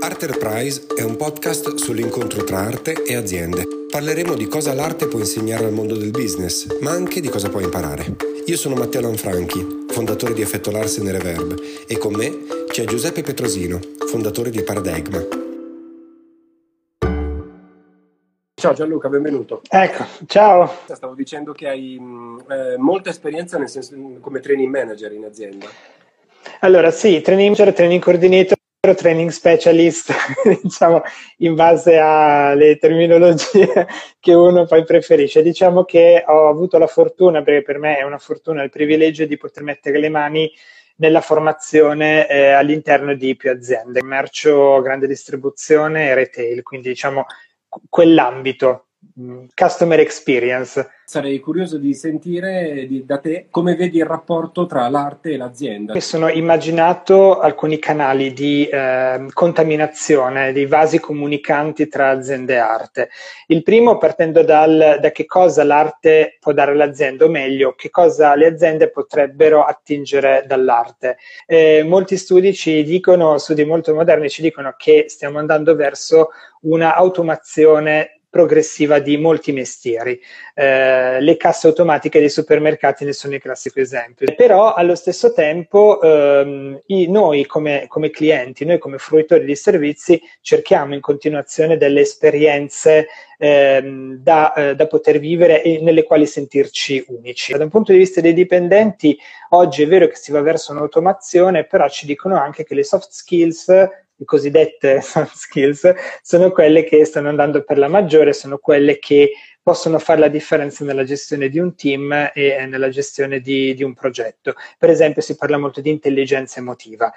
Arterprise è un podcast sull'incontro tra arte e aziende. Parleremo di cosa l'arte può insegnare al mondo del business, ma anche di cosa può imparare. Io sono Matteo Lanfranchi, fondatore di Effetto Larsen e Reverb, e con me c'è Giuseppe Petrosino, fondatore di Paradigma. Ciao Gianluca, benvenuto. Ecco, ciao. Stavo dicendo che hai mh, eh, molta esperienza nel senso, come training manager in azienda. Allora, sì, training manager, training coordinator, training specialist, diciamo, in base alle terminologie che uno poi preferisce. Diciamo che ho avuto la fortuna, perché per me è una fortuna, il privilegio di poter mettere le mani nella formazione eh, all'interno di più aziende, commercio, grande distribuzione e retail, quindi diciamo quell'ambito, customer experience. Sarei curioso di sentire di, da te come vedi il rapporto tra l'arte e l'azienda. Mi sono immaginato alcuni canali di eh, contaminazione, dei vasi comunicanti tra aziende e arte. Il primo partendo dal, da che cosa l'arte può dare all'azienda, o meglio, che cosa le aziende potrebbero attingere dall'arte. Eh, molti studi ci dicono, studi molto moderni ci dicono che stiamo andando verso una automazione progressiva di molti mestieri. Eh, le casse automatiche dei supermercati ne sono il classico esempio. Però allo stesso tempo ehm, i, noi come, come, clienti, noi come fruitori di servizi cerchiamo in continuazione delle esperienze ehm, da, eh, da, poter vivere e nelle quali sentirci unici. Da un punto di vista dei dipendenti, oggi è vero che si va verso un'automazione, però ci dicono anche che le soft skills le cosiddette soft skills, sono quelle che stanno andando per la maggiore, sono quelle che possono fare la differenza nella gestione di un team e nella gestione di, di un progetto. Per esempio si parla molto di intelligenza emotiva.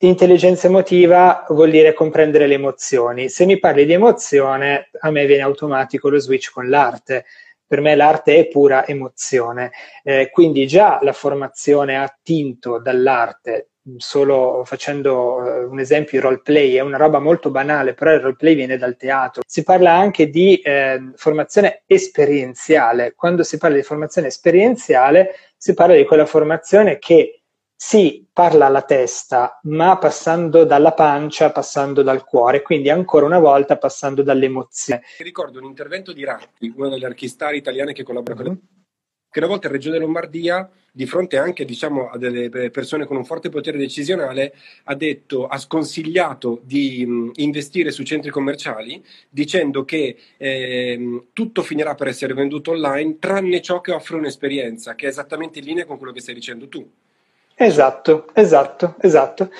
Intelligenza emotiva vuol dire comprendere le emozioni. Se mi parli di emozione, a me viene automatico lo switch con l'arte. Per me l'arte è pura emozione. Eh, quindi già la formazione attinto dall'arte solo facendo eh, un esempio, il roleplay è una roba molto banale, però il roleplay viene dal teatro. Si parla anche di eh, formazione esperienziale. Quando si parla di formazione esperienziale, si parla di quella formazione che sì, parla alla testa, ma passando dalla pancia, passando dal cuore, quindi ancora una volta passando dall'emozione. Ricordo un intervento di Ratti, una delle archistar italiane che collabora con mm-hmm che una volta in Regione Lombardia, di fronte anche diciamo, a delle persone con un forte potere decisionale, ha detto, ha sconsigliato di mh, investire su centri commerciali, dicendo che eh, tutto finirà per essere venduto online, tranne ciò che offre un'esperienza, che è esattamente in linea con quello che stai dicendo tu. Esatto, esatto, esatto.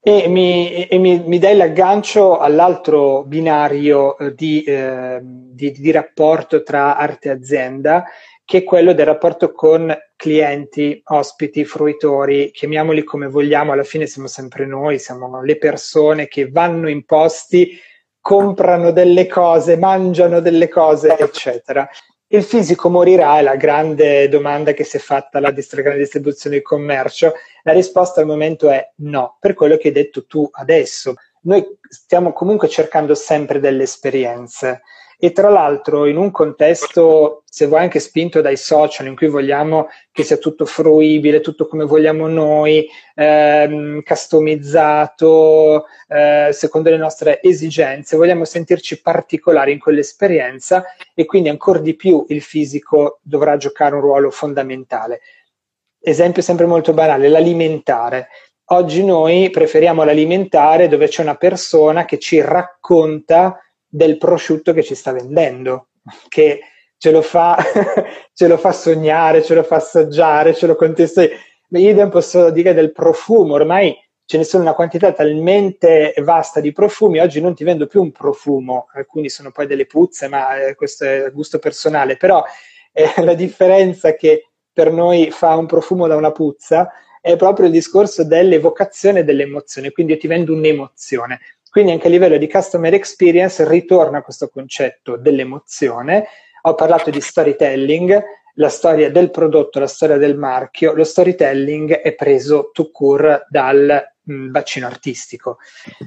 E mi, e mi, mi dai l'aggancio all'altro binario eh, di, eh, di, di rapporto tra arte e azienda, che è quello del rapporto con clienti, ospiti, fruitori, chiamiamoli come vogliamo, alla fine siamo sempre noi, siamo le persone che vanno in posti, comprano delle cose, mangiano delle cose, eccetera. Il fisico morirà è la grande domanda che si è fatta alla grande distribuzione e commercio. La risposta al momento è no, per quello che hai detto tu adesso. Noi stiamo comunque cercando sempre delle esperienze e tra l'altro in un contesto, se vuoi anche spinto dai social, in cui vogliamo che sia tutto fruibile, tutto come vogliamo noi, ehm, customizzato, eh, secondo le nostre esigenze, vogliamo sentirci particolari in quell'esperienza e quindi ancora di più il fisico dovrà giocare un ruolo fondamentale. Esempio sempre molto banale, l'alimentare. Oggi noi preferiamo l'alimentare dove c'è una persona che ci racconta del prosciutto che ci sta vendendo, che ce lo fa, ce lo fa sognare, ce lo fa assaggiare, ce lo contesta. Idem posso dire del profumo, ormai ce ne sono una quantità talmente vasta di profumi, oggi non ti vendo più un profumo, alcuni sono poi delle puzze, ma eh, questo è gusto personale, però eh, la differenza che per noi fa un profumo da una puzza è proprio il discorso dell'evocazione dell'emozione, quindi io ti vendo un'emozione. Quindi anche a livello di customer experience ritorna questo concetto dell'emozione. Ho parlato di storytelling, la storia del prodotto, la storia del marchio, lo storytelling è preso to cure dal mh, mm, bacino artistico.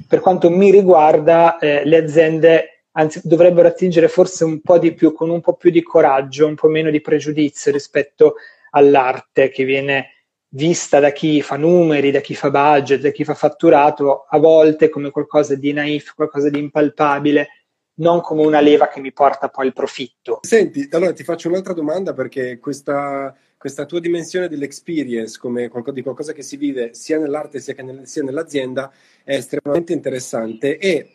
Per quanto mi riguarda, eh, le aziende anzi, dovrebbero attingere forse un po' di più, con un po' più di coraggio, un po' meno di pregiudizio rispetto all'arte che viene vista da chi fa numeri, da chi fa budget, da chi fa fatturato, a volte come qualcosa di naif, qualcosa di impalpabile, non come una leva che mi porta poi il profitto. Senti, allora ti faccio un'altra domanda perché questa, questa tua dimensione dell'experience come qualcosa, di qualcosa che si vive sia nell'arte sia, nel, sia nell'azienda è estremamente interessante e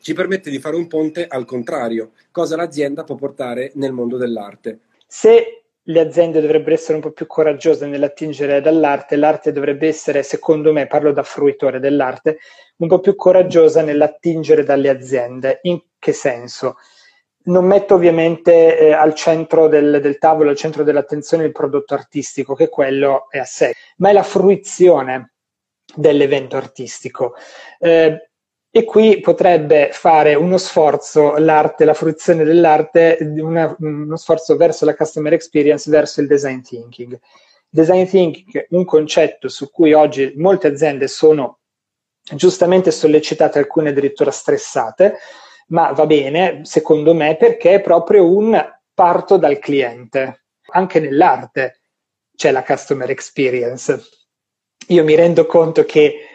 ci permette di fare un ponte al contrario, cosa l'azienda può portare nel mondo dell'arte. Se le aziende dovrebbero essere un po' più coraggiose nell'attingere dall'arte, l'arte dovrebbe essere, secondo me, parlo da fruitore dell'arte, un po' più coraggiosa nell'attingere dalle aziende. In che senso? Non metto ovviamente eh, al centro del, del, tavolo, al centro dell'attenzione il prodotto artistico, che quello è a sé, ma è la fruizione dell'evento artistico. Eh, e qui potrebbe fare uno sforzo l'arte, la fruizione dell'arte, una, uno sforzo verso la customer experience, verso il design thinking. Design thinking un concetto su cui oggi molte aziende sono giustamente sollecitate, alcune addirittura stressate, ma va bene, secondo me, perché è proprio un parto dal cliente. Anche nell'arte c'è la customer experience. Io mi rendo conto che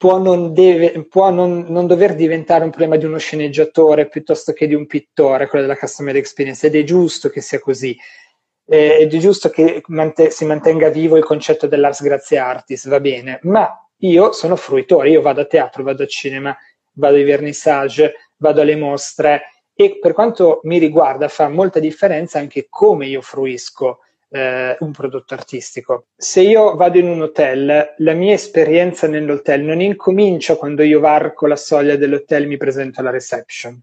può, non, deve, può non, non, dover diventare un problema di uno sceneggiatore piuttosto che di un pittore, quello della customer experience, ed è giusto che sia così. Eh, ed è giusto che mant- si mantenga vivo il concetto dell'ars grazie artis, va bene, ma io sono fruitore, io vado a teatro, vado a cinema, vado ai vernissage, vado alle mostre e per quanto mi riguarda fa molta differenza anche come io fruisco eh, un prodotto artistico. Se io vado in un hotel, la mia esperienza nell'hotel non incomincia quando io varco la soglia dell'hotel e mi presento alla reception.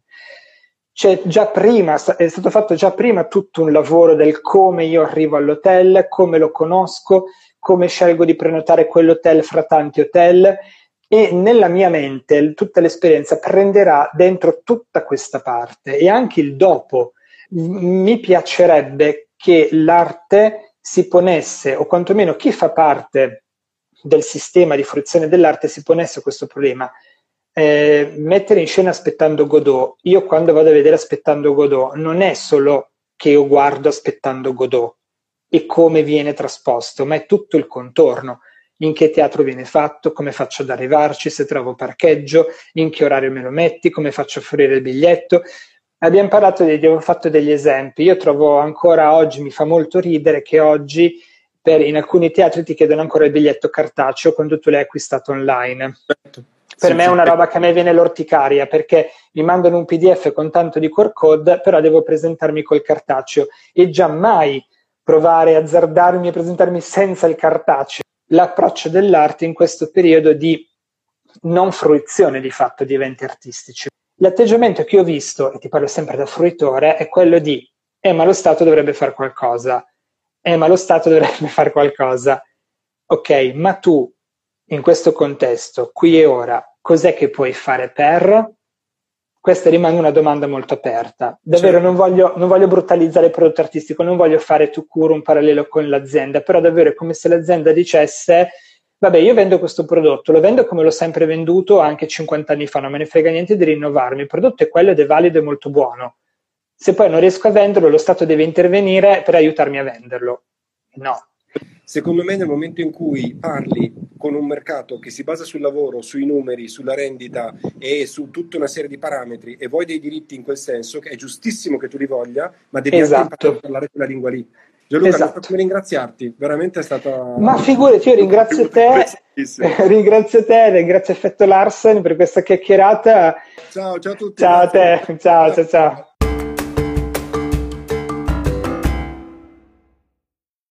C'è già prima, è stato fatto già prima tutto un lavoro del come io arrivo all'hotel, come lo conosco, come scelgo di prenotare quell'hotel fra tanti hotel e nella mia mente tutta l'esperienza prenderà dentro tutta questa parte e anche il dopo. Mi piacerebbe che l'arte si ponesse, o quantomeno chi fa parte del sistema di fruizione dell'arte si ponesse questo problema. Eh, mettere in scena aspettando Godot, io quando vado a vedere aspettando Godot, non è solo che io guardo aspettando Godot e come viene trasposto, ma è tutto il contorno. In che teatro viene fatto, come faccio ad arrivarci, se trovo parcheggio, in che orario me lo metti, come faccio a offrire il biglietto. Abbiamo parlato di, abbiamo fatto degli esempi. Io trovo ancora oggi, mi fa molto ridere che oggi per, in alcuni teatri ti chiedono ancora il biglietto cartaceo quando tu l'hai acquistato online. Certo. Per sì, me è una roba che a me viene l'orticaria perché mi mandano un PDF con tanto di core code, però devo presentarmi col cartaceo e giammai provare a azzardarmi e presentarmi senza il cartaceo. L'approccio dell'arte in questo periodo di non fruizione di fatto di eventi artistici. L'atteggiamento che ho visto, e ti parlo sempre da fruitore, è quello di eh ma lo Stato dovrebbe fare qualcosa, eh ma lo Stato dovrebbe fare qualcosa. Ok, ma tu in questo contesto, qui e ora, cos'è che puoi fare per? Questa rimane una domanda molto aperta. Davvero certo. non, voglio, non, voglio, brutalizzare il prodotto artistico, non voglio fare tu curo un parallelo con l'azienda, però davvero è come se l'azienda dicesse vabbè, io vendo questo prodotto, lo vendo come l'ho sempre venduto anche 50 anni fa, non me ne frega niente di rinnovarmi, il prodotto è quello ed è valido e molto buono. Se poi non riesco a venderlo, lo Stato deve intervenire per aiutarmi a venderlo. No. Secondo me nel momento in cui parli con un mercato che si basa sul lavoro, sui numeri, sulla rendita e su tutta una serie di parametri e vuoi dei diritti in quel senso, che è giustissimo che tu li voglia, ma devi esatto. anche parlare quella lingua lì. Gianluca, esatto. come ringraziarti, veramente è stata... Ma figurati, io ringrazio te, ringrazio te, ringrazio Effetto Larsen per questa chiacchierata. Ciao, ciao a tutti. Ciao a te, ciao, ciao, ciao.